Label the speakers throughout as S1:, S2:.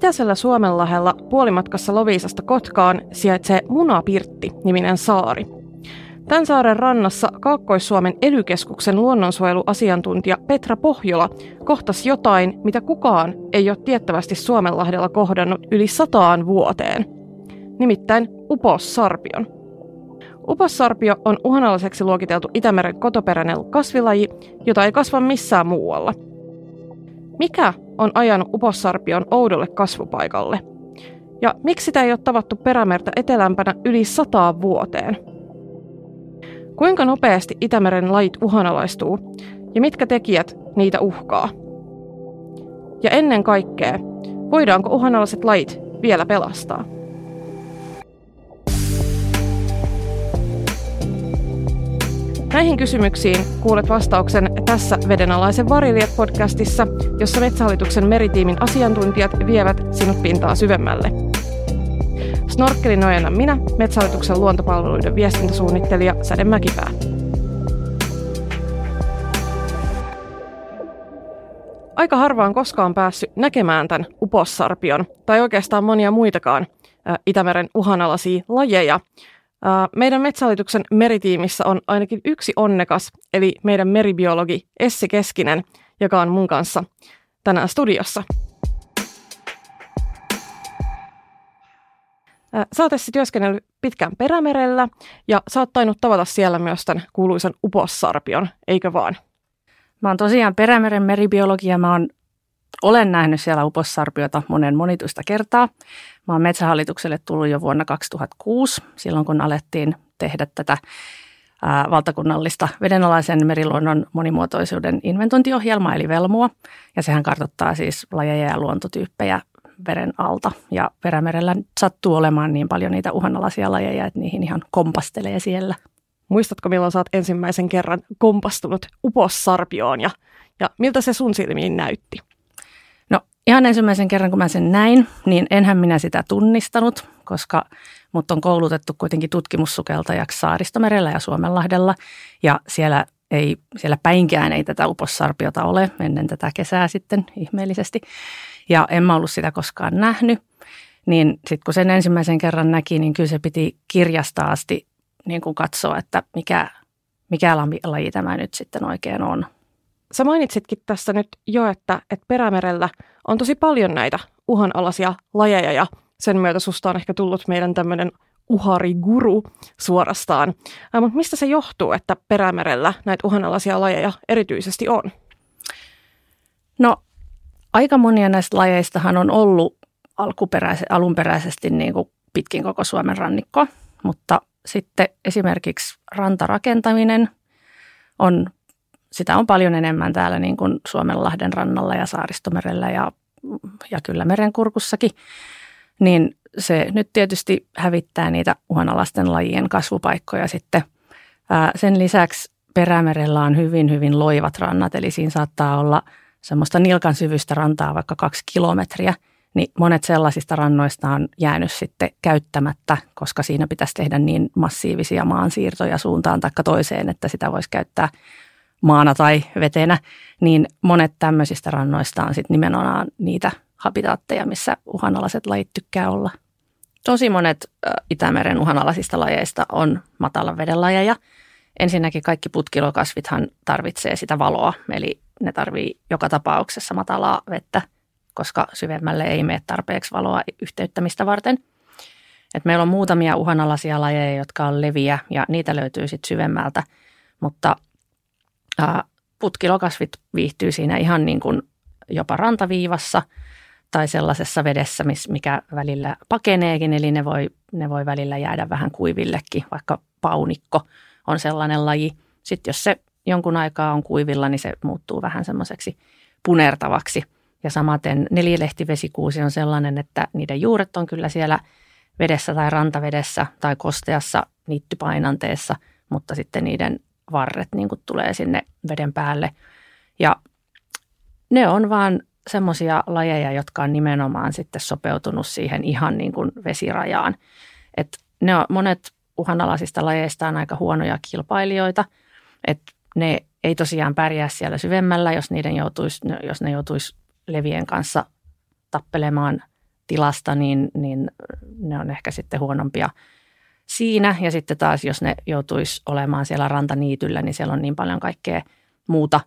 S1: Itäisellä Suomenlahdella puolimatkassa Loviisasta Kotkaan sijaitsee Munapirtti-niminen saari. Tämän saaren rannassa Kaakkois-Suomen elykeskuksen luonnonsuojeluasiantuntija Petra Pohjola kohtasi jotain, mitä kukaan ei ole tiettävästi Suomenlahdella kohdannut yli sataan vuoteen. Nimittäin upossarpion. Upossarpio on uhanalaiseksi luokiteltu Itämeren kotoperäinen kasvilaji, jota ei kasva missään muualla. Mikä on ajanut upossarpion oudolle kasvupaikalle? Ja miksi sitä ei ole tavattu perämertä etelämpänä yli sataan vuoteen? Kuinka nopeasti Itämeren lajit uhanalaistuu ja mitkä tekijät niitä uhkaa? Ja ennen kaikkea, voidaanko uhanalaiset lajit vielä pelastaa? Näihin kysymyksiin kuulet vastauksen tässä Vedenalaisen variliet podcastissa, jossa Metsähallituksen meritiimin asiantuntijat vievät sinut pintaa syvemmälle. Snorkkelin ojennan minä, Metsähallituksen luontopalveluiden viestintäsuunnittelija Säde Mäkipää. Aika harvaan koskaan päässyt näkemään tämän upossarpion, tai oikeastaan monia muitakaan Itämeren uhanalaisia lajeja. Meidän Metsähallituksen meritiimissä on ainakin yksi onnekas, eli meidän meribiologi Essi Keskinen, joka on mun kanssa tänään studiossa. Sä oot työskennellyt pitkään Perämerellä ja sä oot tainnut tavata siellä myös tämän kuuluisan upossarpion, eikö vaan?
S2: Mä oon tosiaan Perämeren meribiologi ja mä oon, olen nähnyt siellä upossarpiota monen monituista kertaa. Mä oon Metsähallitukselle tullut jo vuonna 2006, silloin kun alettiin tehdä tätä valtakunnallista vedenalaisen meriluonnon monimuotoisuuden inventointiohjelmaa, eli Velmua. Ja sehän kartoittaa siis lajeja ja luontotyyppejä veren alta. Ja Perämerellä sattuu olemaan niin paljon niitä uhanalaisia lajeja, että niihin ihan kompastelee siellä.
S1: Muistatko, milloin oot ensimmäisen kerran kompastunut upossarpioon ja, ja miltä se sun silmiin näytti?
S2: Ihan ensimmäisen kerran, kun mä sen näin, niin enhän minä sitä tunnistanut, koska mut on koulutettu kuitenkin tutkimussukeltajaksi Saaristomerellä ja Suomenlahdella. Ja siellä ei, siellä päinkään ei tätä upossarpiota ole ennen tätä kesää sitten ihmeellisesti ja en mä ollut sitä koskaan nähnyt. Niin sitten kun sen ensimmäisen kerran näki, niin kyllä se piti kirjasta asti niin kuin katsoa, että mikä, mikä laji tämä nyt sitten oikein on.
S1: Sä mainitsitkin tässä nyt jo, että, että Perämerellä on tosi paljon näitä uhanalaisia lajeja ja sen myötä susta on ehkä tullut meidän tämmöinen uhariguru suorastaan. Äh, mutta mistä se johtuu, että Perämerellä näitä uhanalaisia lajeja erityisesti on?
S2: No aika monia näistä lajeistahan on ollut alkuperäise, alunperäisesti niin kuin pitkin koko Suomen rannikko, mutta sitten esimerkiksi rantarakentaminen on, sitä on paljon enemmän täällä niin kuin Suomenlahden rannalla ja Saaristomerellä ja, ja kyllä merenkurkussakin, niin se nyt tietysti hävittää niitä uhanalaisten lajien kasvupaikkoja sitten. Sen lisäksi Perämerellä on hyvin, hyvin loivat rannat, eli siinä saattaa olla – semmoista nilkan syvystä rantaa vaikka kaksi kilometriä, niin monet sellaisista rannoista on jäänyt sitten käyttämättä, koska siinä pitäisi tehdä niin massiivisia maansiirtoja suuntaan tai toiseen, että sitä voisi käyttää maana tai vetenä, niin monet tämmöisistä rannoista on sitten nimenomaan niitä habitaatteja, missä uhanalaiset lajit tykkää olla. Tosi monet Itämeren uhanalaisista lajeista on matalan veden lajeja. Ensinnäkin kaikki putkilokasvithan tarvitsee sitä valoa, eli ne tarvii joka tapauksessa matalaa vettä, koska syvemmälle ei mene tarpeeksi valoa yhteyttämistä varten. Et meillä on muutamia uhanalaisia lajeja, jotka on leviä ja niitä löytyy sitten syvemmältä, mutta putkilokasvit viihtyy siinä ihan niin kuin jopa rantaviivassa tai sellaisessa vedessä, mikä välillä pakeneekin, eli ne voi, ne voi välillä jäädä vähän kuivillekin, vaikka paunikko on sellainen laji. Sitten jos se jonkun aikaa on kuivilla, niin se muuttuu vähän semmoiseksi punertavaksi. Ja samaten neljälehtivesikuusi on sellainen, että niiden juuret on kyllä siellä vedessä tai rantavedessä tai kosteassa niittypainanteessa, mutta sitten niiden varret niin kuin tulee sinne veden päälle. Ja ne on vaan semmoisia lajeja, jotka on nimenomaan sitten sopeutunut siihen ihan niin kuin vesirajaan. Et ne on, monet uhanalaisista lajeista on aika huonoja kilpailijoita, että ne ei tosiaan pärjää siellä syvemmällä, jos, niiden joutuisi, jos ne joutuisi levien kanssa tappelemaan tilasta, niin, niin ne on ehkä sitten huonompia siinä. Ja sitten taas, jos ne joutuisi olemaan siellä rantaniityllä, niin siellä on niin paljon kaikkea muuta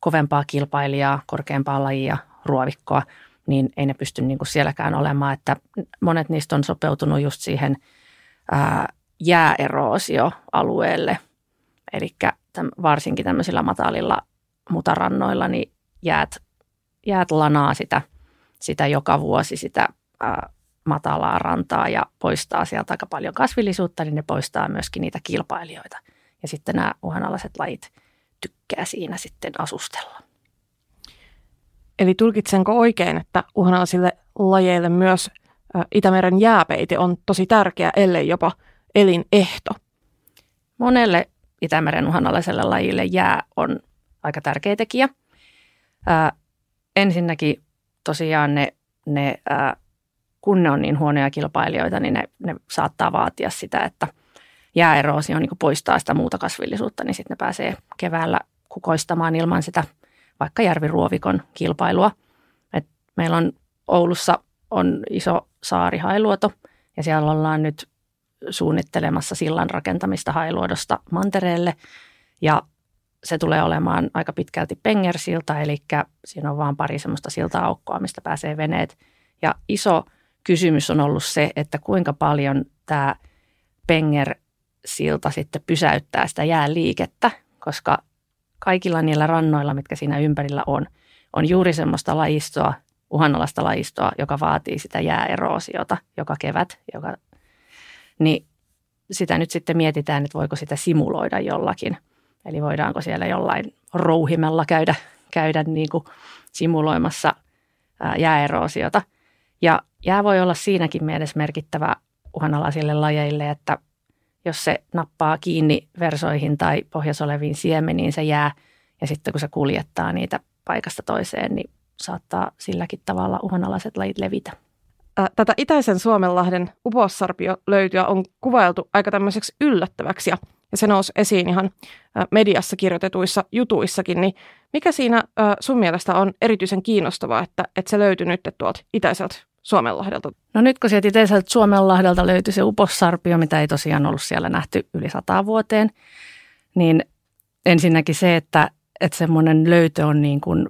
S2: kovempaa kilpailijaa, korkeampaa lajia, ruovikkoa, niin ei ne pysty niin kuin sielläkään olemaan. Että monet niistä on sopeutunut just siihen ää, jääeroosioalueelle. Eli varsinkin tämmöisillä matalilla mutarannoilla, niin jäät, jäät lanaa sitä, sitä joka vuosi sitä ää, matalaa rantaa ja poistaa sieltä aika paljon kasvillisuutta, niin ne poistaa myöskin niitä kilpailijoita. Ja sitten nämä uhanalaiset lajit tykkää siinä sitten asustella.
S1: Eli tulkitsenko oikein, että uhanalaisille lajeille myös Itämeren jääpeite on tosi tärkeä, ellei jopa elinehto?
S2: Monelle Itämeren uhanalaiselle lajille jää on aika tärkeä tekijä. Ää, ensinnäkin tosiaan ne, ne ää, kun ne on niin huonoja kilpailijoita, niin ne, ne saattaa vaatia sitä, että jääeroosio niin poistaa sitä muuta kasvillisuutta, niin sitten ne pääsee keväällä kukoistamaan ilman sitä vaikka järviruovikon kilpailua. Et meillä on Oulussa on iso saari Hailuoto ja siellä ollaan nyt suunnittelemassa sillan rakentamista Hailuodosta mantereelle ja se tulee olemaan aika pitkälti pengersilta, eli siinä on vain pari semmoista silta-aukkoa, mistä pääsee veneet. Ja iso kysymys on ollut se, että kuinka paljon tämä pengersilta sitten pysäyttää sitä jääliikettä, koska kaikilla niillä rannoilla, mitkä siinä ympärillä on, on juuri semmoista lajistoa, uhanalaista lajistoa, joka vaatii sitä jääeroosiota joka kevät. Joka, niin sitä nyt sitten mietitään, että voiko sitä simuloida jollakin. Eli voidaanko siellä jollain rouhimella käydä, käydä niin kuin simuloimassa jääeroosiota. Ja jää voi olla siinäkin mielessä merkittävä uhanalaisille lajeille, että jos se nappaa kiinni versoihin tai pohjassa oleviin siemeniin, se jää. Ja sitten kun se kuljettaa niitä paikasta toiseen, niin saattaa silläkin tavalla uhanalaiset lajit levitä.
S1: Tätä itäisen Suomenlahden upossarpio löytyä on kuvailtu aika tämmöiseksi yllättäväksi ja, se nousi esiin ihan mediassa kirjoitetuissa jutuissakin. Niin mikä siinä sun mielestä on erityisen kiinnostavaa, että, että se löytyi nyt tuolta itäiseltä Suomenlahdelta?
S2: No nyt kun sieltä iteiseltä Suomenlahdelta löytyi se upossarpio, mitä ei tosiaan ollut siellä nähty yli sata vuoteen, niin ensinnäkin se, että, että semmoinen löytö on niin kuin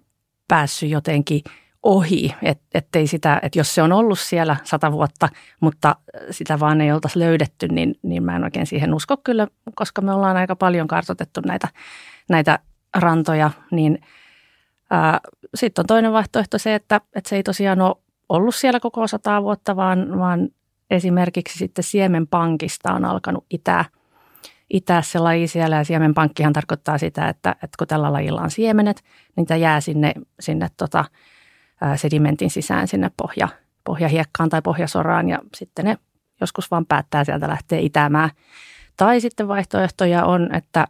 S2: päässyt jotenkin ohi, et, ettei sitä, että jos se on ollut siellä sata vuotta, mutta sitä vaan ei oltaisi löydetty, niin, niin mä en oikein siihen usko kyllä, koska me ollaan aika paljon kartotettu näitä, näitä rantoja, niin sitten on toinen vaihtoehto se, että, että se ei tosiaan ole ollut siellä koko sata vuotta, vaan, vaan esimerkiksi sitten siemenpankista on alkanut itää, itää se laji siellä. Ja siemenpankkihan tarkoittaa sitä, että, että kun tällä lajilla on siemenet, tämä jää sinne, sinne tota, sedimentin sisään sinne pohja, pohjahiekkaan tai pohjasoraan ja sitten ne joskus vaan päättää sieltä lähteä itämään. Tai sitten vaihtoehtoja on, että,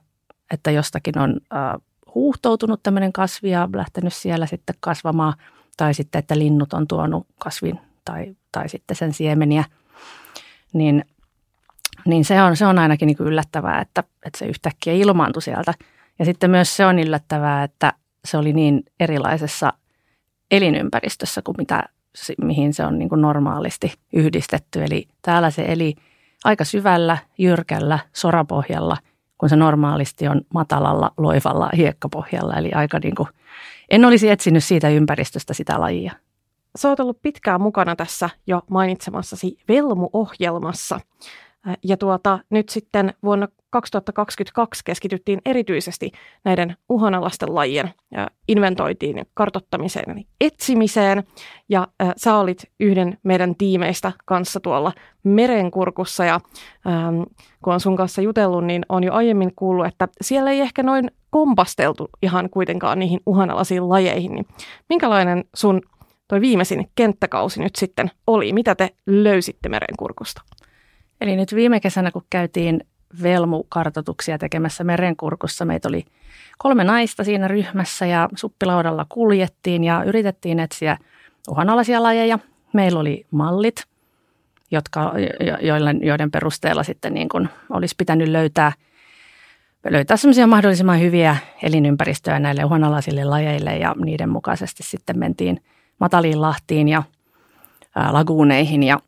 S2: että jostakin on äh, huuhtoutunut tämmöinen kasvi ja lähtenyt siellä sitten kasvamaan – tai sitten, että linnut on tuonut kasvin tai, tai sitten sen siemeniä, niin, niin se, on, se on ainakin niin yllättävää, että, että se yhtäkkiä ilmaantui sieltä. Ja sitten myös se on yllättävää, että se oli niin erilaisessa elinympäristössä kuin mitä, mihin se on niin kuin normaalisti yhdistetty. Eli täällä se eli aika syvällä, jyrkällä sorapohjalla, kun se normaalisti on matalalla, loivalla hiekkapohjalla. Eli aika niin kuin – en olisi etsinyt siitä ympäristöstä sitä lajia.
S1: Sä oot ollut pitkään mukana tässä jo mainitsemassasi Velmu-ohjelmassa. Ja tuota, nyt sitten vuonna 2022 keskityttiin erityisesti näiden uhanalaisten lajien inventoitiin, kartottamiseen ja etsimiseen. Ja äh, sä olit yhden meidän tiimeistä kanssa tuolla merenkurkussa ja ähm, kun on sun kanssa jutellut, niin on jo aiemmin kuullut, että siellä ei ehkä noin kompasteltu ihan kuitenkaan niihin uhanalaisiin lajeihin. Niin minkälainen sun toi viimeisin kenttäkausi nyt sitten oli? Mitä te löysitte merenkurkusta?
S2: Eli nyt viime kesänä, kun käytiin velmukartoituksia tekemässä merenkurkussa, meitä oli kolme naista siinä ryhmässä ja suppilaudalla kuljettiin ja yritettiin etsiä uhanalaisia lajeja. Meillä oli mallit, jotka, joiden, joiden perusteella sitten niin kuin olisi pitänyt löytää, löytää semmoisia mahdollisimman hyviä elinympäristöjä näille uhanalaisille lajeille ja niiden mukaisesti sitten mentiin mataliin lahtiin ja laguuneihin. Ja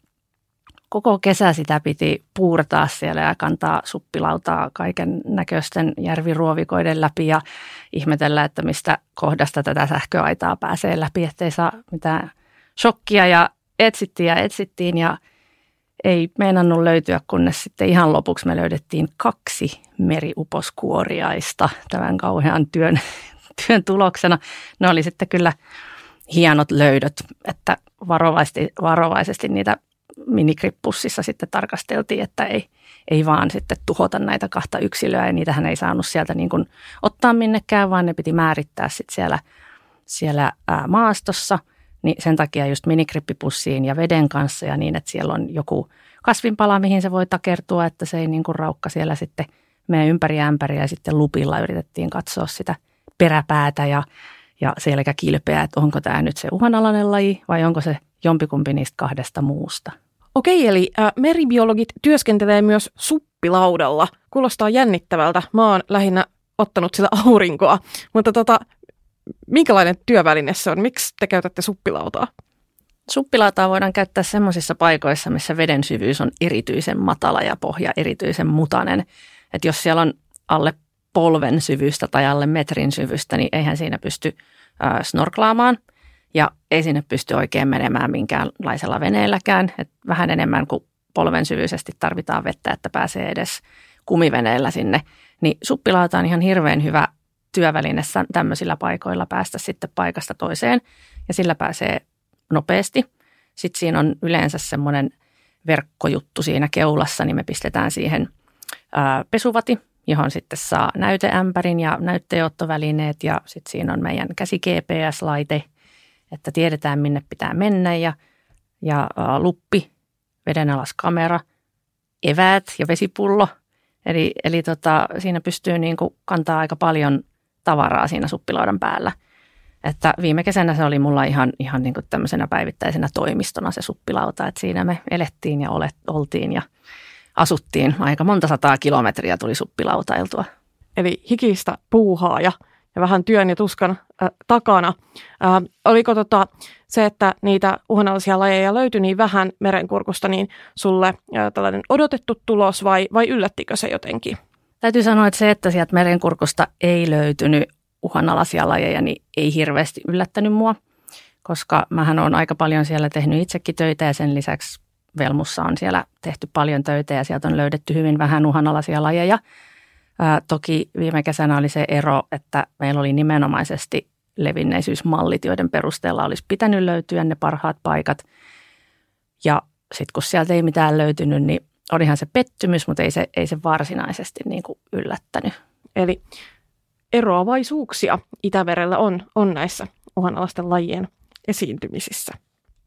S2: koko kesä sitä piti puurtaa siellä ja kantaa suppilautaa kaiken näköisten järviruovikoiden läpi ja ihmetellä, että mistä kohdasta tätä sähköaitaa pääsee läpi, ettei saa mitään shokkia. Ja etsittiin ja etsittiin ja ei meinannut löytyä, kunnes sitten ihan lopuksi me löydettiin kaksi meriuposkuoriaista tämän kauhean työn, työn tuloksena. Ne oli sitten kyllä hienot löydöt, että varovaisesti, varovaisesti niitä minikripussissa sitten tarkasteltiin, että ei, ei vaan sitten tuhota näitä kahta yksilöä ja niitähän ei saanut sieltä niin kuin ottaa minnekään, vaan ne piti määrittää sitten siellä, siellä ää, maastossa. Niin sen takia just minikrippipussiin ja veden kanssa ja niin, että siellä on joku kasvinpala, mihin se voi takertua, että se ei niin kuin raukka siellä sitten mene ympäri ämpäriä ja sitten lupilla yritettiin katsoa sitä peräpäätä ja, ja selkäkilpeä, että onko tämä nyt se uhanalainen laji vai onko se jompikumpi niistä kahdesta muusta.
S1: Okei, eli äh, meribiologit työskentelee myös suppilaudalla. Kuulostaa jännittävältä. Mä oon lähinnä ottanut sillä aurinkoa. Mutta tota, minkälainen työväline se on? Miksi te käytätte suppilautaa?
S2: Suppilautaa voidaan käyttää sellaisissa paikoissa, missä veden syvyys on erityisen matala ja pohja erityisen mutanen. Että jos siellä on alle polven syvyystä tai alle metrin syvystä, niin eihän siinä pysty snorklaamaan – ja ei sinne pysty oikein menemään minkäänlaisella veneelläkään. Et vähän enemmän kuin polven syvyisesti tarvitaan vettä, että pääsee edes kumiveneellä sinne. Niin suppilauta on ihan hirveän hyvä työväline tämmöisillä paikoilla päästä sitten paikasta toiseen ja sillä pääsee nopeasti. Sitten siinä on yleensä semmoinen verkkojuttu siinä keulassa, niin me pistetään siihen pesuvati, johon sitten saa näyteämpärin ja näytteenottovälineet ja sitten siinä on meidän käsi GPS-laite – että tiedetään minne pitää mennä ja, ja ä, luppi, vedenalas kamera, eväät ja vesipullo. Eli, eli tota, siinä pystyy niin kuin kantaa aika paljon tavaraa siinä suppilaudan päällä. Että viime kesänä se oli mulla ihan, ihan niin kuin tämmöisenä päivittäisenä toimistona se suppilauta, että siinä me elettiin ja olet, oltiin ja asuttiin. Aika monta sataa kilometriä tuli suppilautailtua.
S1: Eli hikistä puuhaa ja ja vähän työn ja tuskan äh, takana. Äh, oliko tota, se, että niitä uhanalaisia lajeja löytyi niin vähän merenkurkusta, niin sulle äh, tällainen odotettu tulos vai, vai yllättikö se jotenkin?
S2: Täytyy sanoa, että se, että sieltä merenkurkusta ei löytynyt uhanalaisia lajeja, niin ei hirveästi yllättänyt mua, koska mähän on aika paljon siellä tehnyt itsekin töitä ja sen lisäksi Velmussa on siellä tehty paljon töitä ja sieltä on löydetty hyvin vähän uhanalaisia lajeja – Ää, toki viime kesänä oli se ero, että meillä oli nimenomaisesti levinneisyysmallit, joiden perusteella olisi pitänyt löytyä ne parhaat paikat. Ja sitten kun sieltä ei mitään löytynyt, niin olihan se pettymys, mutta ei se, ei se varsinaisesti niin kuin yllättänyt.
S1: Eli eroavaisuuksia Itämerellä on, on näissä uhanalaisten lajien esiintymisissä.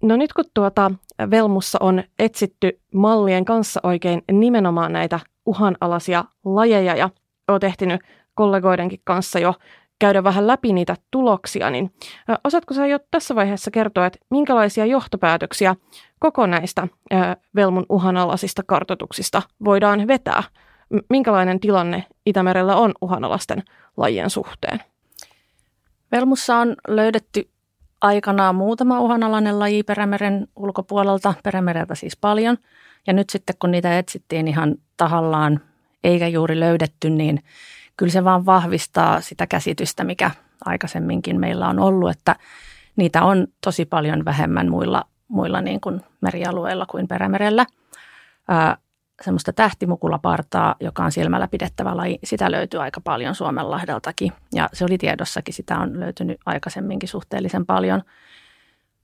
S1: No nyt kun tuota Velmussa on etsitty mallien kanssa oikein nimenomaan näitä uhanalaisia lajeja ja olet ehtinyt kollegoidenkin kanssa jo käydä vähän läpi niitä tuloksia, niin osaatko sä jo tässä vaiheessa kertoa, että minkälaisia johtopäätöksiä koko näistä Velmun uhanalaisista kartotuksista voidaan vetää? Minkälainen tilanne Itämerellä on uhanalaisten lajien suhteen?
S2: Velmussa on löydetty aikanaan muutama uhanalainen laji Perämeren ulkopuolelta, Perämereltä siis paljon. Ja nyt sitten kun niitä etsittiin ihan tahallaan eikä juuri löydetty, niin kyllä se vaan vahvistaa sitä käsitystä, mikä aikaisemminkin meillä on ollut, että niitä on tosi paljon vähemmän muilla, muilla niin kuin merialueilla kuin Perämerellä. Semmoista tähtimukulapartaa, joka on silmällä pidettävä laji, sitä löytyy aika paljon Suomenlahdeltakin. Ja se oli tiedossakin, sitä on löytynyt aikaisemminkin suhteellisen paljon.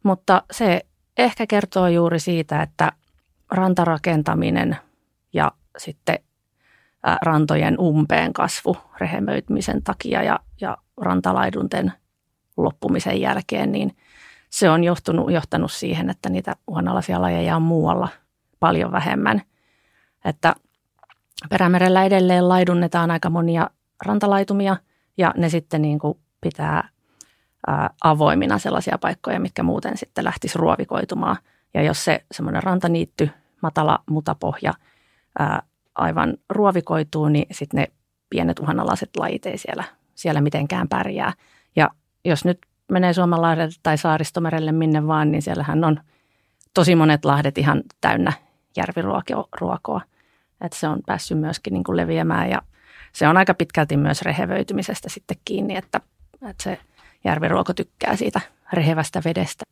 S2: Mutta se ehkä kertoo juuri siitä, että rantarakentaminen ja sitten rantojen umpeen kasvu rehemöitymisen takia ja, ja rantalaidunten loppumisen jälkeen, niin se on johtunut, johtanut siihen, että niitä uhanalaisia lajeja on muualla paljon vähemmän. Että Perämerellä edelleen laidunnetaan aika monia rantalaitumia ja ne sitten niin kuin pitää ää, avoimina sellaisia paikkoja, mitkä muuten sitten lähtisi ruovikoitumaan. Ja jos se semmoinen rantaniitty, matala mutapohja ää, aivan ruovikoituu, niin sitten ne pienet uhanalaiset lajit ei siellä, siellä mitenkään pärjää. Ja jos nyt menee Suomenlahdelle tai Saaristomerelle minne vaan, niin siellähän on tosi monet lahdet ihan täynnä järviruokoa. Että se on päässyt myöskin niin kuin leviämään ja se on aika pitkälti myös rehevöitymisestä sitten kiinni, että, että se järviruoko tykkää siitä rehevästä vedestä.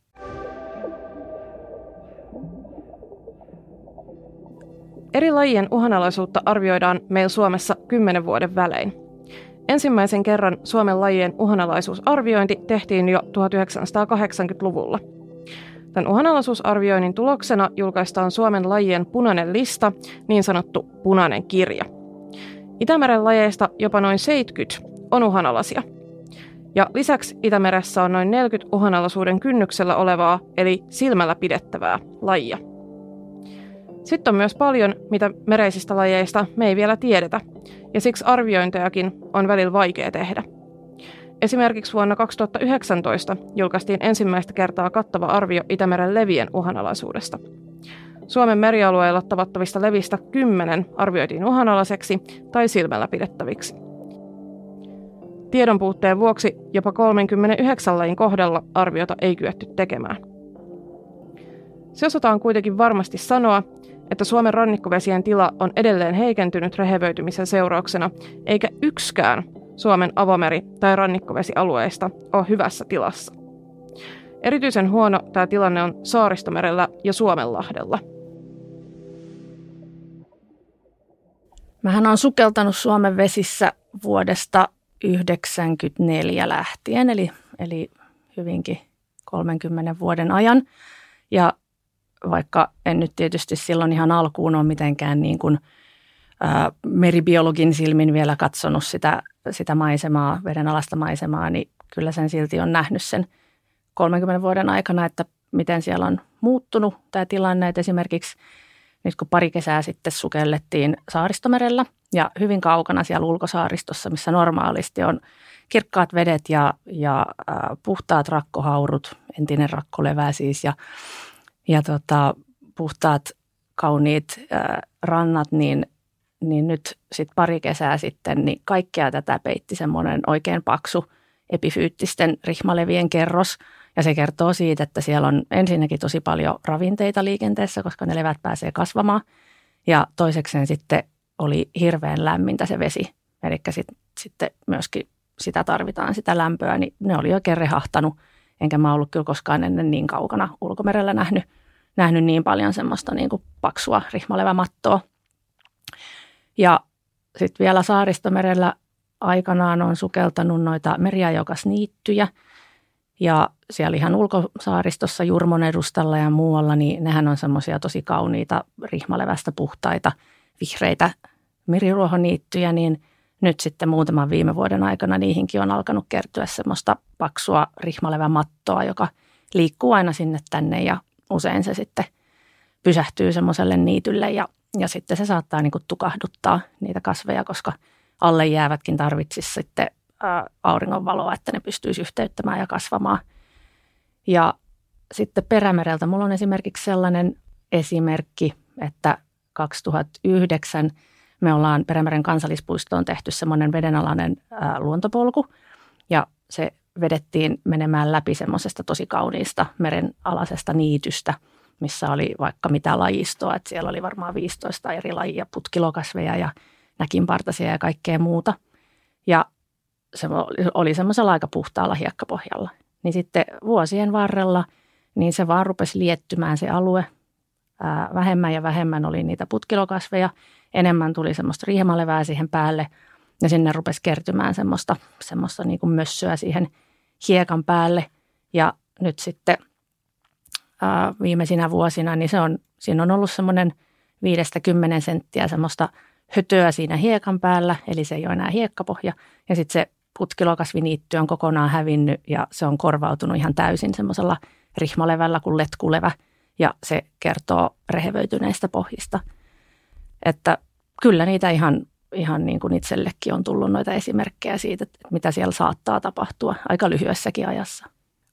S1: Eri lajien uhanalaisuutta arvioidaan meillä Suomessa kymmenen vuoden välein. Ensimmäisen kerran Suomen lajien uhanalaisuusarviointi tehtiin jo 1980-luvulla. Tämän uhanalaisuusarvioinnin tuloksena julkaistaan Suomen lajien punainen lista, niin sanottu punainen kirja. Itämeren lajeista jopa noin 70 on uhanalaisia. Ja lisäksi Itämeressä on noin 40 uhanalaisuuden kynnyksellä olevaa, eli silmällä pidettävää lajia. Sitten on myös paljon, mitä mereisistä lajeista me ei vielä tiedetä, ja siksi arviointejakin on välillä vaikea tehdä. Esimerkiksi vuonna 2019 julkaistiin ensimmäistä kertaa kattava arvio Itämeren levien uhanalaisuudesta. Suomen merialueilla tavattavista levistä 10 arvioitiin uhanalaiseksi tai silmällä pidettäviksi. Tiedon puutteen vuoksi jopa 39 lajin kohdalla arviota ei kyetty tekemään. Se osataan kuitenkin varmasti sanoa, että Suomen rannikkovesien tila on edelleen heikentynyt rehevöitymisen seurauksena, eikä yksikään Suomen avomeri- tai rannikkovesialueista ole hyvässä tilassa. Erityisen huono tämä tilanne on Saaristomerellä ja Suomenlahdella.
S2: Mähän on sukeltanut Suomen vesissä vuodesta 1994 lähtien, eli, eli hyvinkin 30 vuoden ajan. Ja vaikka en nyt tietysti silloin ihan alkuun ole mitenkään niin kuin, meribiologin silmin vielä katsonut sitä, sitä maisemaa, vedenalaista maisemaa, niin kyllä sen silti on nähnyt sen 30 vuoden aikana, että miten siellä on muuttunut tämä tilanne. Että esimerkiksi nyt kun pari kesää sitten sukellettiin saaristomerellä ja hyvin kaukana siellä ulkosaaristossa, missä normaalisti on kirkkaat vedet ja, ja äh, puhtaat rakkohaurut, entinen rakkolevä siis ja ja tota, puhtaat, kauniit ää, rannat, niin, niin nyt sit pari kesää sitten, niin kaikkea tätä peitti semmoinen oikein paksu epifyyttisten rihmalevien kerros. Ja se kertoo siitä, että siellä on ensinnäkin tosi paljon ravinteita liikenteessä, koska ne levät pääsee kasvamaan. Ja toisekseen sitten oli hirveän lämmintä se vesi. Eli sit, sitten myöskin sitä tarvitaan, sitä lämpöä, niin ne oli oikein rehahtanut – enkä mä ollut kyllä koskaan ennen niin kaukana ulkomerellä nähnyt, nähnyt niin paljon semmoista niin kuin paksua rihmalevämattoa. Ja sitten vielä saaristomerellä aikanaan on sukeltanut noita meriajokasniittyjä ja siellä ihan ulkosaaristossa Jurmon edustalla ja muualla, niin nehän on semmoisia tosi kauniita rihmalevästä puhtaita vihreitä meriruohoniittyjä, niin – nyt sitten muutaman viime vuoden aikana niihinkin on alkanut kertyä semmoista paksua rihmalevä mattoa, joka liikkuu aina sinne tänne ja usein se sitten pysähtyy semmoiselle niitylle ja, sitten se saattaa niin kuin tukahduttaa niitä kasveja, koska alle jäävätkin tarvitsisi sitten auringonvaloa, että ne pystyisi yhteyttämään ja kasvamaan. Ja sitten perämereltä mulla on esimerkiksi sellainen esimerkki, että 2009 – me ollaan Perämeren kansallispuistoon tehty semmoinen vedenalainen ää, luontopolku ja se vedettiin menemään läpi semmoisesta tosi kauniista merenalaisesta niitystä, missä oli vaikka mitä lajistoa, että siellä oli varmaan 15 eri lajia, putkilokasveja ja näkinpartasia ja kaikkea muuta. Ja se oli semmoisella aika puhtaalla hiekkapohjalla. Niin sitten vuosien varrella, niin se vaan rupesi liettymään se alue. Ää, vähemmän ja vähemmän oli niitä putkilokasveja enemmän tuli semmoista riemalevää siihen päälle ja sinne rupesi kertymään semmoista, semmoista niin kuin mössöä siihen hiekan päälle. Ja nyt sitten viimeisinä vuosina, niin se on, siinä on ollut semmoinen viidestä kymmenen senttiä semmoista hötöä siinä hiekan päällä, eli se ei ole enää hiekkapohja. Ja sitten se putkilokasviniitty on kokonaan hävinnyt ja se on korvautunut ihan täysin semmoisella rihmalevällä kuin letkulevä. Ja se kertoo rehevöityneistä pohjista – että kyllä niitä ihan, ihan niin kuin itsellekin on tullut noita esimerkkejä siitä, että mitä siellä saattaa tapahtua aika lyhyessäkin ajassa.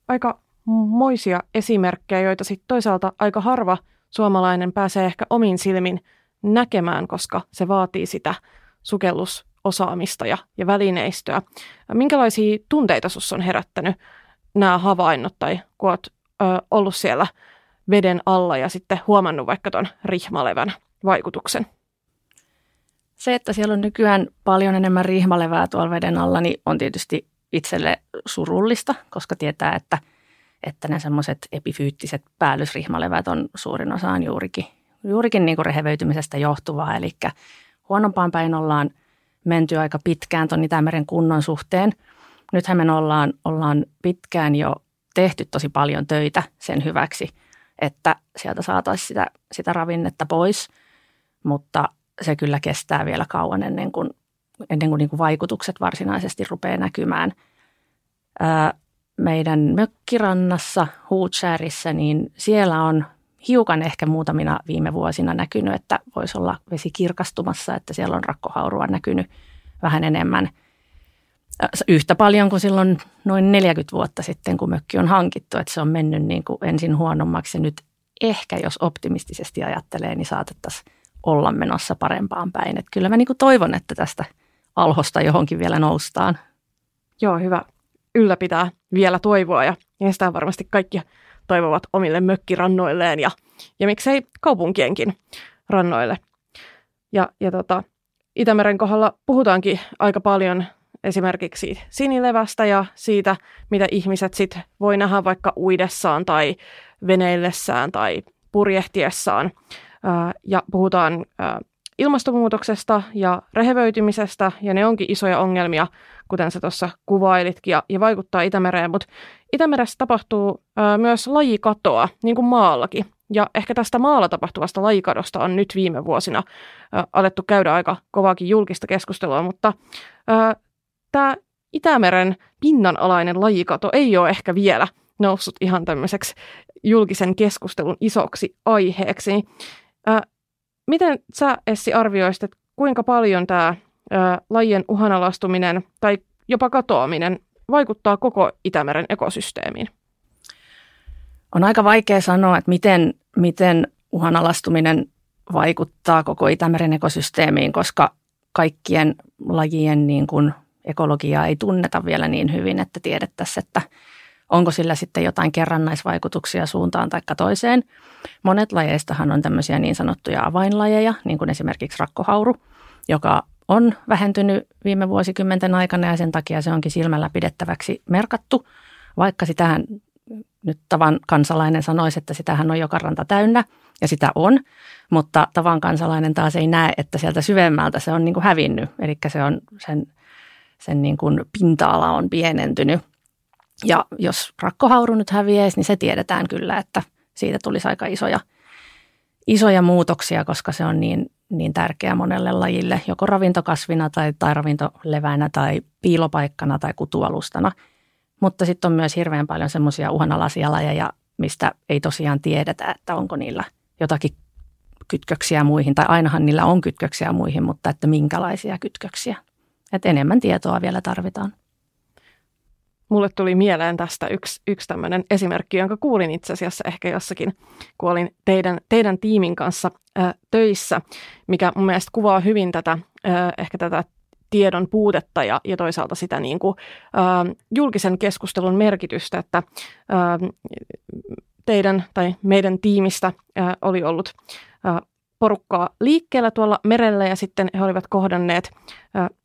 S1: Aika moisia esimerkkejä, joita sitten toisaalta aika harva suomalainen pääsee ehkä omin silmin näkemään, koska se vaatii sitä sukellusosaamista ja, ja välineistöä. Minkälaisia tunteita sinussa on herättänyt nämä havainnot tai kun olet ö, ollut siellä veden alla ja sitten huomannut vaikka tuon rihmalevän vaikutuksen?
S2: Se, että siellä on nykyään paljon enemmän rihmalevää tuolla veden alla, niin on tietysti itselle surullista, koska tietää, että, että ne semmoiset epifyyttiset päällysrihmalevät on suurin osaan juurikin, juurikin niin kuin rehevöitymisestä johtuvaa. Eli huonompaan päin ollaan menty aika pitkään tuon Itämeren kunnon suhteen. Nythän me ollaan, ollaan pitkään jo tehty tosi paljon töitä sen hyväksi, että sieltä saataisiin sitä, sitä ravinnetta pois, mutta se kyllä kestää vielä kauan ennen kuin, ennen kuin, niin kuin vaikutukset varsinaisesti rupeaa näkymään. Ää, meidän mökkirannassa Hootsäärissä, niin siellä on hiukan ehkä muutamina viime vuosina näkynyt, että voisi olla vesi kirkastumassa, että siellä on rakkohaurua näkynyt vähän enemmän – yhtä paljon kuin silloin noin 40 vuotta sitten, kun mökki on hankittu. Että se on mennyt niin kuin ensin huonommaksi ja nyt ehkä, jos optimistisesti ajattelee, niin saatettaisiin olla menossa parempaan päin. Että kyllä mä niin kuin toivon, että tästä alhosta johonkin vielä noustaan.
S1: Joo, hyvä ylläpitää vielä toivoa ja, sitä varmasti kaikki toivovat omille mökkirannoilleen ja, ja miksei kaupunkienkin rannoille. Ja, ja tota, Itämeren kohdalla puhutaankin aika paljon esimerkiksi sinilevästä ja siitä, mitä ihmiset sit voi nähdä vaikka uidessaan tai veneillessään tai purjehtiessaan. Ja puhutaan ilmastonmuutoksesta ja rehevöitymisestä, ja ne onkin isoja ongelmia, kuten sä tuossa kuvailitkin, ja, ja vaikuttaa Itämereen. Mutta Itämeressä tapahtuu ää, myös lajikatoa, niin kuin maallakin. Ja ehkä tästä maalla tapahtuvasta lajikadosta on nyt viime vuosina ää, alettu käydä aika kovaakin julkista keskustelua, mutta tämä Itämeren pinnanalainen lajikato ei ole ehkä vielä noussut ihan tämmöiseksi julkisen keskustelun isoksi aiheeksi. Ää, miten sä, Essi, arvioisit, että kuinka paljon tämä lajien uhanalastuminen tai jopa katoaminen vaikuttaa koko Itämeren ekosysteemiin?
S2: On aika vaikea sanoa, että miten, miten uhanalastuminen vaikuttaa koko Itämeren ekosysteemiin, koska kaikkien lajien niin kuin ekologiaa ei tunneta vielä niin hyvin, että tiedettäisiin, että onko sillä sitten jotain kerrannaisvaikutuksia suuntaan tai toiseen. Monet lajeistahan on tämmöisiä niin sanottuja avainlajeja, niin kuin esimerkiksi rakkohauru, joka on vähentynyt viime vuosikymmenten aikana ja sen takia se onkin silmällä pidettäväksi merkattu, vaikka sitähän nyt tavan kansalainen sanoisi, että sitähän on joka ranta täynnä ja sitä on, mutta tavan kansalainen taas ei näe, että sieltä syvemmältä se on niin kuin hävinnyt, eli se on sen sen niin kuin pinta-ala on pienentynyt. Ja jos rakkohauru nyt häviäisi, niin se tiedetään kyllä, että siitä tulisi aika isoja, isoja muutoksia, koska se on niin, niin tärkeä monelle lajille, joko ravintokasvina tai, tai ravintolevänä tai piilopaikkana tai kutualustana. Mutta sitten on myös hirveän paljon semmoisia uhanalaisia lajeja, mistä ei tosiaan tiedetä, että onko niillä jotakin kytköksiä muihin, tai ainahan niillä on kytköksiä muihin, mutta että minkälaisia kytköksiä. Että enemmän tietoa vielä tarvitaan.
S1: Mulle tuli mieleen tästä yksi, yksi tämmöinen esimerkki, jonka kuulin itse asiassa ehkä jossakin, kun olin teidän, teidän tiimin kanssa ää, töissä, mikä mun mielestä kuvaa hyvin tätä, ää, ehkä tätä tiedon puutetta ja, ja toisaalta sitä niin kuin, ää, julkisen keskustelun merkitystä, että ää, teidän tai meidän tiimistä ää, oli ollut ää, porukkaa liikkeellä tuolla merellä ja sitten he olivat kohdanneet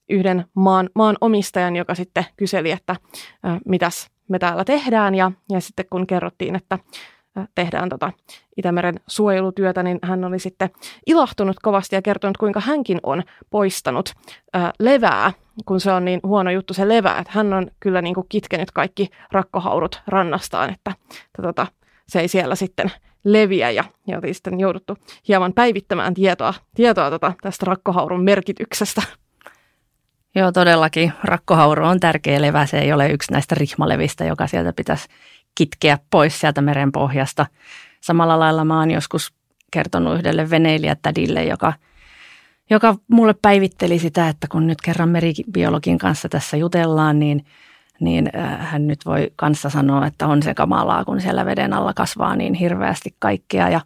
S1: yhden maan, maan omistajan, joka sitten kyseli, että mitäs me täällä tehdään ja, ja sitten kun kerrottiin, että tehdään tota Itämeren suojelutyötä, niin hän oli sitten ilahtunut kovasti ja kertonut, kuinka hänkin on poistanut ää, levää, kun se on niin huono juttu se levää, että hän on kyllä niin kuin kitkenyt kaikki rakkohaurut rannastaan, että, että tota, se ei siellä sitten leviä ja, ja oli sitten jouduttu hieman päivittämään tietoa, tietoa tota, tästä rakkohaurun merkityksestä.
S2: Joo, todellakin. Rakkohauru on tärkeä levä. Se ei ole yksi näistä rihmalevistä, joka sieltä pitäisi kitkeä pois sieltä meren pohjasta. Samalla lailla mä oon joskus kertonut yhdelle veneilijätädille, joka, joka mulle päivitteli sitä, että kun nyt kerran meribiologin kanssa tässä jutellaan, niin – niin äh, hän nyt voi kanssa sanoa, että on se kamalaa, kun siellä veden alla kasvaa niin hirveästi kaikkea. Ja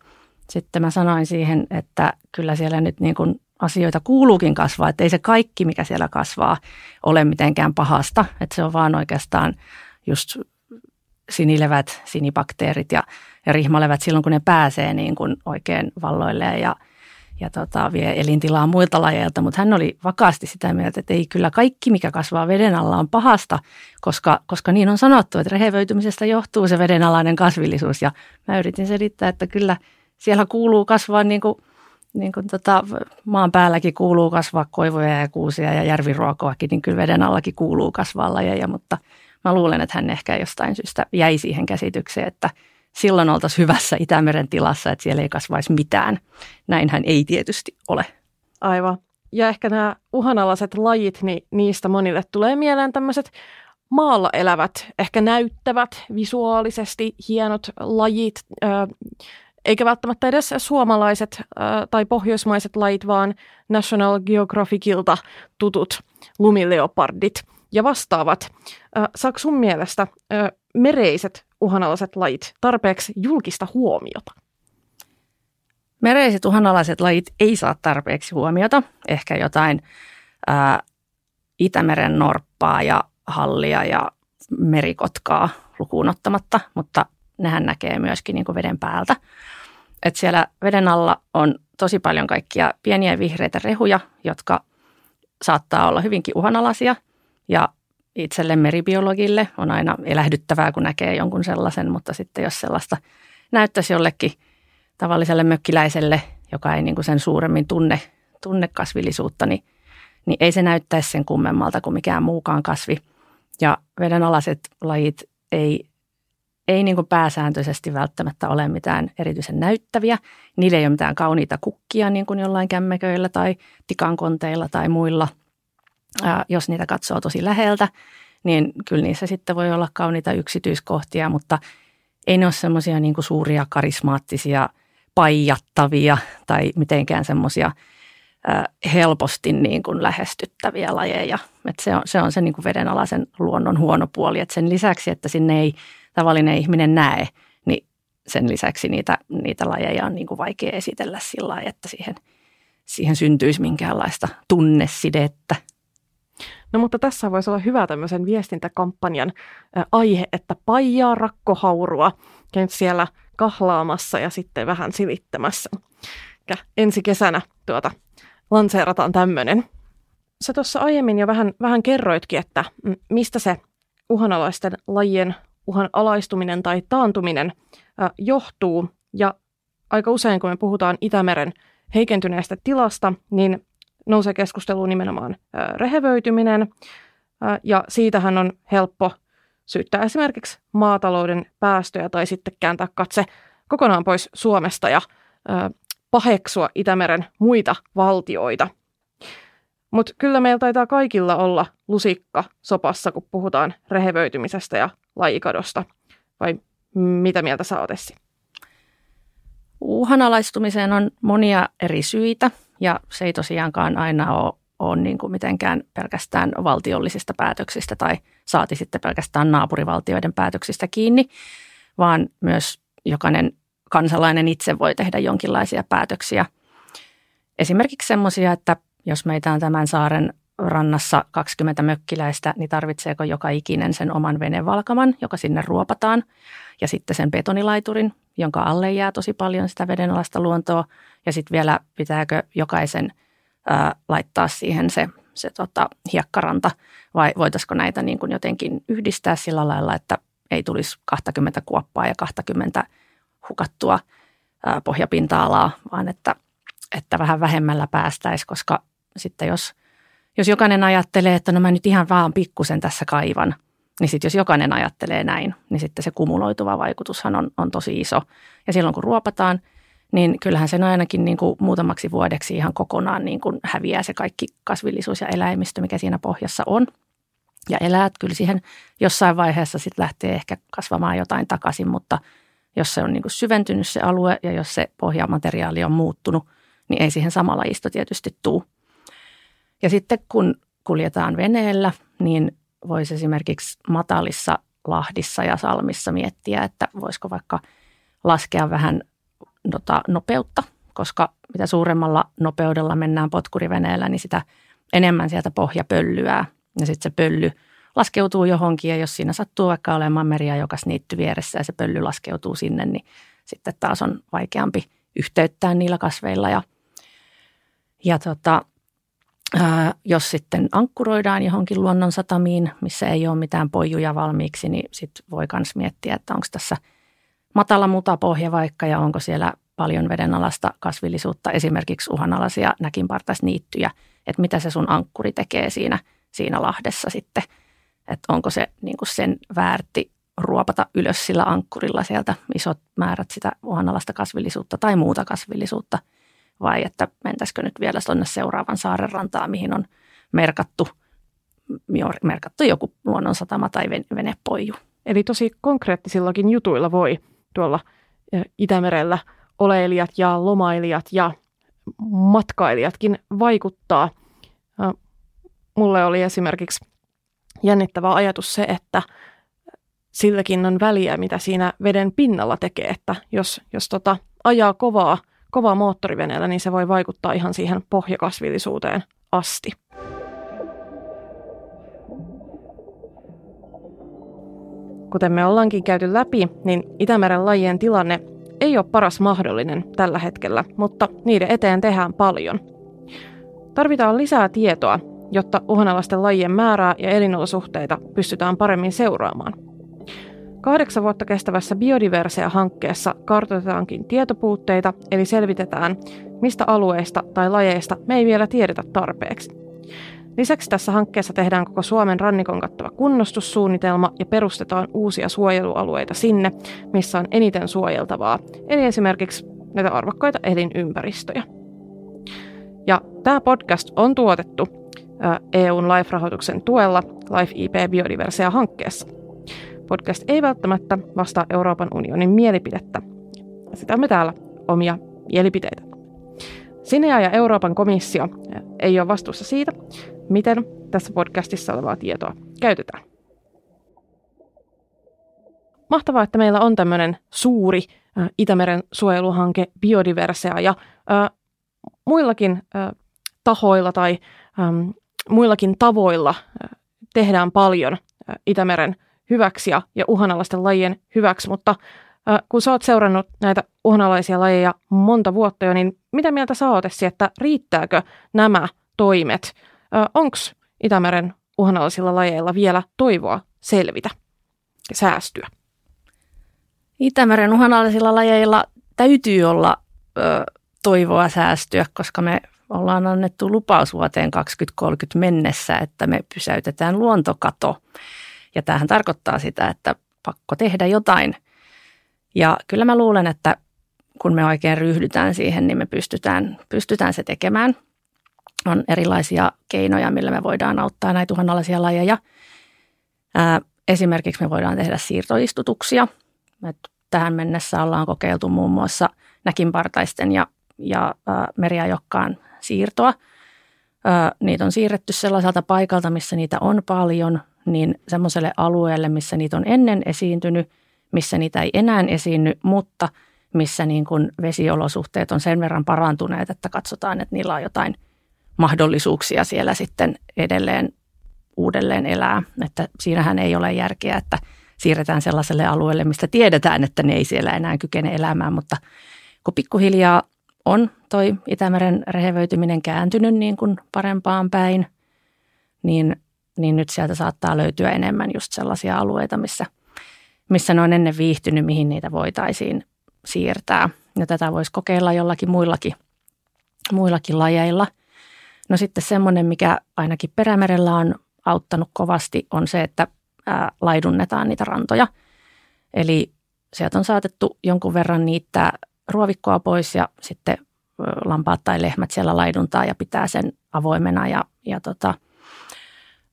S2: sitten mä sanoin siihen, että kyllä siellä nyt niin kuin asioita kuuluukin kasvaa, että ei se kaikki, mikä siellä kasvaa, ole mitenkään pahasta. Että se on vaan oikeastaan just sinilevät, sinibakteerit ja, ja rihmalevät silloin, kun ne pääsee niin kuin oikein valloilleen ja, ja tota, vie elintilaa muilta lajeilta, mutta hän oli vakaasti sitä mieltä, että ei kyllä kaikki, mikä kasvaa veden alla on pahasta, koska, koska niin on sanottu, että rehevöitymisestä johtuu se vedenalainen kasvillisuus ja mä yritin selittää, että kyllä siellä kuuluu kasvaa niin kuin niin kuin tota, maan päälläkin kuuluu kasvaa koivoja ja kuusia ja järviruokoakin, niin kyllä veden allakin kuuluu kasvaa lajeja, mutta mä luulen, että hän ehkä jostain syystä jäi siihen käsitykseen, että silloin oltaisiin hyvässä Itämeren tilassa, että siellä ei kasvaisi mitään. Näinhän ei tietysti ole.
S1: Aivan. Ja ehkä nämä uhanalaiset lajit, niin niistä monille tulee mieleen tämmöiset maalla elävät, ehkä näyttävät visuaalisesti hienot lajit, eikä välttämättä edes suomalaiset äh, tai pohjoismaiset lajit, vaan National Geographicilta tutut lumileopardit ja vastaavat. Äh, saako sun mielestä äh, mereiset uhanalaiset lajit tarpeeksi julkista huomiota?
S2: Mereiset uhanalaiset lajit ei saa tarpeeksi huomiota. Ehkä jotain ää, Itämeren norppaa ja hallia ja merikotkaa lukuun ottamatta, mutta nehän näkee myöskin niin kuin veden päältä. Et siellä veden alla on tosi paljon kaikkia pieniä vihreitä rehuja, jotka saattaa olla hyvinkin uhanalaisia ja itselle meribiologille on aina elähdyttävää, kun näkee jonkun sellaisen, mutta sitten jos sellaista näyttäisi jollekin tavalliselle mökkiläiselle, joka ei niin kuin sen suuremmin tunne, tunne kasvillisuutta, niin, niin ei se näyttäisi sen kummemmalta kuin mikään muukaan kasvi. Ja vedenalaiset lajit ei ei niin kuin pääsääntöisesti välttämättä ole mitään erityisen näyttäviä. Niillä ei ole mitään kauniita kukkia niin kuin jollain kämmeköillä tai tikankonteilla tai muilla. Ää, jos niitä katsoo tosi läheltä, niin kyllä niissä sitten voi olla kauniita yksityiskohtia, mutta ei ne ole semmoisia niin suuria karismaattisia paijattavia tai mitenkään semmoisia helposti niin kuin lähestyttäviä lajeja. Et se on se, on se niin kuin vedenalaisen luonnon huono puoli. Et sen lisäksi, että sinne ei tavallinen ihminen näe, niin sen lisäksi niitä, niitä lajeja on niin kuin vaikea esitellä sillä lailla, että siihen, siihen syntyisi minkäänlaista tunnesidettä.
S1: No mutta tässä voisi olla hyvä tämmöisen viestintäkampanjan aihe, että paijaa rakkohaurua, käyt siellä kahlaamassa ja sitten vähän silittämässä. Ja ensi kesänä tuota, lanseerataan tämmöinen. Sä tuossa aiemmin jo vähän, vähän kerroitkin, että mistä se uhanalaisten lajien uhan alaistuminen tai taantuminen johtuu. Ja aika usein, kun me puhutaan Itämeren heikentyneestä tilasta, niin nousee keskusteluun nimenomaan rehevöityminen. Ja siitähän on helppo syyttää esimerkiksi maatalouden päästöjä tai sitten kääntää katse kokonaan pois Suomesta ja paheksua Itämeren muita valtioita. Mutta kyllä meillä taitaa kaikilla olla lusikka sopassa, kun puhutaan rehevöitymisestä ja lajikadosta. Vai mitä mieltä sä oot, Essi?
S2: Uhanalaistumiseen on monia eri syitä ja se ei tosiaankaan aina ole, ole niin kuin mitenkään pelkästään valtiollisista päätöksistä tai saati sitten pelkästään naapurivaltioiden päätöksistä kiinni, vaan myös jokainen kansalainen itse voi tehdä jonkinlaisia päätöksiä. Esimerkiksi semmoisia, että jos meitä on tämän saaren rannassa 20 mökkiläistä, niin tarvitseeko joka ikinen sen oman venevalkaman, joka sinne ruopataan, ja sitten sen betonilaiturin, jonka alle jää tosi paljon sitä vedenalaista luontoa, ja sitten vielä pitääkö jokaisen ää, laittaa siihen se, se tota, hiekkaranta, vai voitaisiko näitä niin kuin jotenkin yhdistää sillä lailla, että ei tulisi 20 kuoppaa ja 20 hukattua ää, pohjapinta-alaa, vaan että, että vähän vähemmällä päästäisiin, koska sitten jos, jos jokainen ajattelee, että no mä nyt ihan vaan pikkusen tässä kaivan, niin sitten jos jokainen ajattelee näin, niin sitten se kumuloituva vaikutushan on, on tosi iso. Ja silloin kun ruopataan, niin kyllähän sen ainakin niin kuin muutamaksi vuodeksi ihan kokonaan niin kuin häviää se kaikki kasvillisuus ja eläimistö, mikä siinä pohjassa on. Ja eläät kyllä siihen jossain vaiheessa sitten lähtee ehkä kasvamaan jotain takaisin, mutta jos se on niin kuin syventynyt se alue ja jos se pohjamateriaali on muuttunut, niin ei siihen samalla isto tietysti tuu. Ja sitten kun kuljetaan veneellä, niin voisi esimerkiksi matalissa lahdissa ja salmissa miettiä, että voisiko vaikka laskea vähän tota, nopeutta, koska mitä suuremmalla nopeudella mennään potkuriveneellä, niin sitä enemmän sieltä pohja pöllyää. Ja sitten se pölly laskeutuu johonkin ja jos siinä sattuu vaikka olemaan meriä joka niitty vieressä ja se pölly laskeutuu sinne, niin sitten taas on vaikeampi yhteyttää niillä kasveilla. Ja, ja tota, jos sitten ankkuroidaan johonkin luonnonsatamiin, missä ei ole mitään pojuja valmiiksi, niin sitten voi myös miettiä, että onko tässä matala mutapohja vaikka ja onko siellä paljon vedenalasta kasvillisuutta, esimerkiksi uhanalaisia näkinpartaisniittyjä, että mitä se sun ankkuri tekee siinä, siinä lahdessa sitten, että onko se niin sen väärti ruopata ylös sillä ankkurilla sieltä isot määrät sitä uhanalaista kasvillisuutta tai muuta kasvillisuutta, vai että mentäisikö nyt vielä tuonne seuraavan saaren rantaan, mihin on merkattu, merkattu joku luonnonsatama tai venepoiju.
S1: Eli tosi konkreettisillakin jutuilla voi tuolla Itämerellä oleilijat ja lomailijat ja matkailijatkin vaikuttaa. Mulle oli esimerkiksi jännittävä ajatus se, että silläkin on väliä, mitä siinä veden pinnalla tekee, että jos, jos tota, ajaa kovaa, kovaa moottoriveneellä, niin se voi vaikuttaa ihan siihen pohjakasvillisuuteen asti. Kuten me ollaankin käyty läpi, niin Itämeren lajien tilanne ei ole paras mahdollinen tällä hetkellä, mutta niiden eteen tehdään paljon. Tarvitaan lisää tietoa, jotta uhanalaisten lajien määrää ja elinolosuhteita pystytään paremmin seuraamaan. Kahdeksan vuotta kestävässä biodiversia-hankkeessa kartoitetaankin tietopuutteita, eli selvitetään, mistä alueista tai lajeista me ei vielä tiedetä tarpeeksi. Lisäksi tässä hankkeessa tehdään koko Suomen rannikon kattava kunnostussuunnitelma ja perustetaan uusia suojelualueita sinne, missä on eniten suojeltavaa, eli esimerkiksi näitä arvokkaita elinympäristöjä. Ja tämä podcast on tuotettu EUn LIFE-rahoituksen tuella LIFE IP Biodiversia-hankkeessa. Podcast ei välttämättä vastaa Euroopan unionin mielipidettä. Sitä me täällä omia mielipiteitä. Sinea ja Euroopan komissio ei ole vastuussa siitä, miten tässä podcastissa olevaa tietoa käytetään. Mahtavaa, että meillä on tämmöinen suuri äh, Itämeren suojeluhanke Biodiversea ja äh, muillakin äh, tahoilla tai ähm, muillakin tavoilla äh, tehdään paljon Itämeren hyväksi ja, ja uhanalaisten lajien hyväksi, mutta äh, kun sä oot seurannut näitä uhanalaisia lajeja monta vuotta jo, niin mitä mieltä sä oot, että riittääkö nämä toimet onko Itämeren uhanalaisilla lajeilla vielä toivoa selvitä ja säästyä?
S2: Itämeren uhanalaisilla lajeilla täytyy olla ö, toivoa säästyä, koska me ollaan annettu lupaus vuoteen 2030 mennessä, että me pysäytetään luontokato. Ja tämähän tarkoittaa sitä, että pakko tehdä jotain. Ja kyllä mä luulen, että kun me oikein ryhdytään siihen, niin me pystytään, pystytään se tekemään – on erilaisia keinoja, millä me voidaan auttaa näitä uhanalaisia lajeja. Ää, esimerkiksi me voidaan tehdä siirtoistutuksia. Et tähän mennessä ollaan kokeiltu muun muassa näkinpartaisten ja, ja ää, meriajokkaan siirtoa. Ää, niitä on siirretty sellaiselta paikalta, missä niitä on paljon, niin semmoiselle alueelle, missä niitä on ennen esiintynyt, missä niitä ei enää esiinny, mutta missä niin kuin vesiolosuhteet on sen verran parantuneet, että katsotaan, että niillä on jotain – mahdollisuuksia siellä sitten edelleen uudelleen elää. Että siinähän ei ole järkeä, että siirretään sellaiselle alueelle, mistä tiedetään, että ne ei siellä enää kykene elämään, mutta kun pikkuhiljaa on toi Itämeren rehevöityminen kääntynyt niin kuin parempaan päin, niin, niin nyt sieltä saattaa löytyä enemmän just sellaisia alueita, missä, missä ne on ennen viihtynyt, mihin niitä voitaisiin siirtää. Ja tätä voisi kokeilla jollakin muillakin, muillakin lajeilla – No sitten semmoinen, mikä ainakin Perämerellä on auttanut kovasti, on se, että ää, laidunnetaan niitä rantoja. Eli sieltä on saatettu jonkun verran niitä ruovikkoa pois ja sitten lampaat tai lehmät siellä laiduntaa ja pitää sen avoimena ja, ja tota,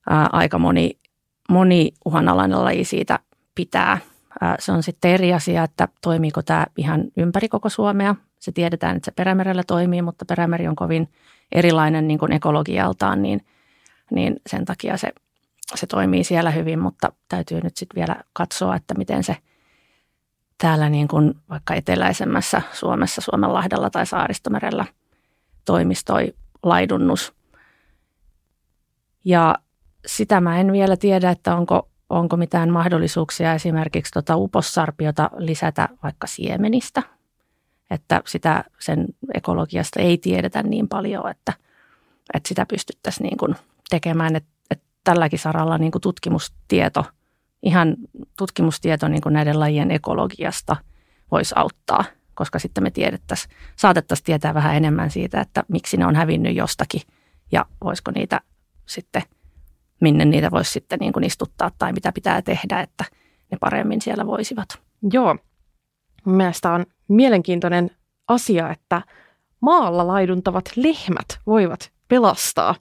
S2: ää, aika moni, moni uhanalainen laji siitä pitää. Ää, se on sitten eri asia, että toimiiko tämä ihan ympäri koko Suomea. Se tiedetään, että se Perämerellä toimii, mutta Perämeri on kovin – erilainen niin kuin ekologialtaan, niin, niin sen takia se, se toimii siellä hyvin, mutta täytyy nyt sitten vielä katsoa, että miten se täällä niin kuin vaikka eteläisemmässä Suomessa, Suomenlahdella tai Saaristomerellä toimisi toi laidunnus. Ja sitä mä en vielä tiedä, että onko, onko mitään mahdollisuuksia esimerkiksi tota upossarpiota lisätä vaikka siemenistä, että sitä sen ekologiasta ei tiedetä niin paljon, että, että sitä pystyttäisiin niin kuin tekemään, että, että tälläkin saralla niin kuin tutkimustieto, ihan tutkimustieto niin kuin näiden lajien ekologiasta voisi auttaa, koska sitten me tiedettäisiin, saatettaisiin tietää vähän enemmän siitä, että miksi ne on hävinnyt jostakin ja voisiko niitä sitten – minne niitä voisi sitten niin kuin istuttaa tai mitä pitää tehdä, että ne paremmin siellä voisivat.
S1: Joo, mielestäni on mielenkiintoinen asia, että maalla laiduntavat lehmät voivat pelastaa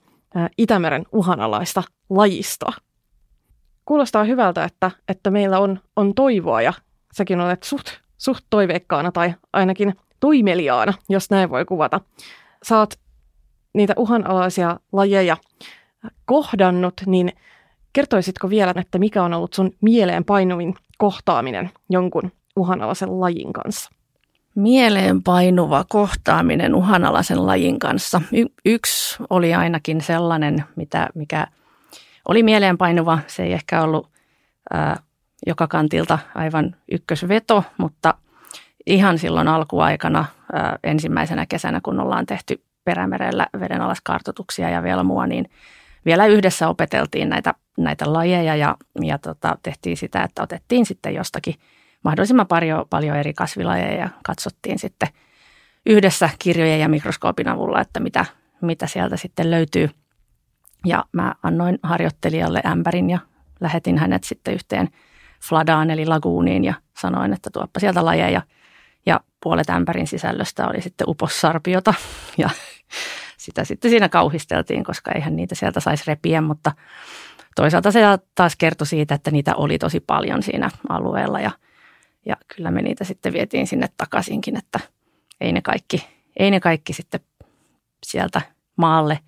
S1: Itämeren uhanalaista lajistoa. Kuulostaa hyvältä, että, että meillä on, on toivoa ja säkin olet suht, suht toiveikkaana tai ainakin toimeliaana, jos näin voi kuvata. Saat niitä uhanalaisia lajeja kohdannut, niin kertoisitko vielä, että mikä on ollut sun mieleen painuvin kohtaaminen jonkun uhanalaisen lajin kanssa?
S2: Mieleen painuva kohtaaminen uhanalaisen lajin kanssa. Y- yksi oli ainakin sellainen, mitä, mikä oli mieleenpainuva. Se ei ehkä ollut ää, joka kantilta aivan ykkösveto, mutta ihan silloin alkuaikana ää, ensimmäisenä kesänä, kun ollaan tehty perämerellä vedenalaiskartoituksia ja vielä mua, niin vielä yhdessä opeteltiin näitä, näitä lajeja ja, ja tota, tehtiin sitä, että otettiin sitten jostakin mahdollisimman paljon, paljon eri kasvilajeja ja katsottiin sitten yhdessä kirjojen ja mikroskoopin avulla, että mitä, mitä sieltä sitten löytyy. Ja mä annoin harjoittelijalle ämpärin ja lähetin hänet sitten yhteen fladaan eli laguuniin ja sanoin, että tuoppa sieltä lajeja. Ja puolet ämpärin sisällöstä oli sitten upossarpiota ja sitä. Sitten siinä kauhisteltiin, koska eihän niitä sieltä saisi repiä, mutta toisaalta se taas kertoi siitä, että niitä oli tosi paljon siinä alueella ja, ja kyllä me niitä sitten vietiin sinne takaisinkin, että ei ne kaikki, ei ne kaikki sitten sieltä maalle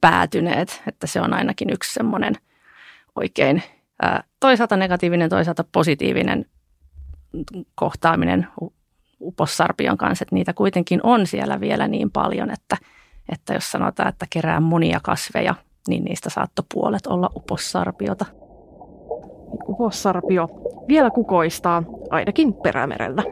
S2: päätyneet, että se on ainakin yksi semmoinen oikein ää, toisaalta negatiivinen, toisaalta positiivinen kohtaaminen upossarpion kanssa, että niitä kuitenkin on siellä vielä niin paljon, että – että jos sanotaan, että kerää monia kasveja, niin niistä saattoi puolet olla upossarpiota.
S1: Upossarpio vielä kukoistaa, ainakin perämerellä.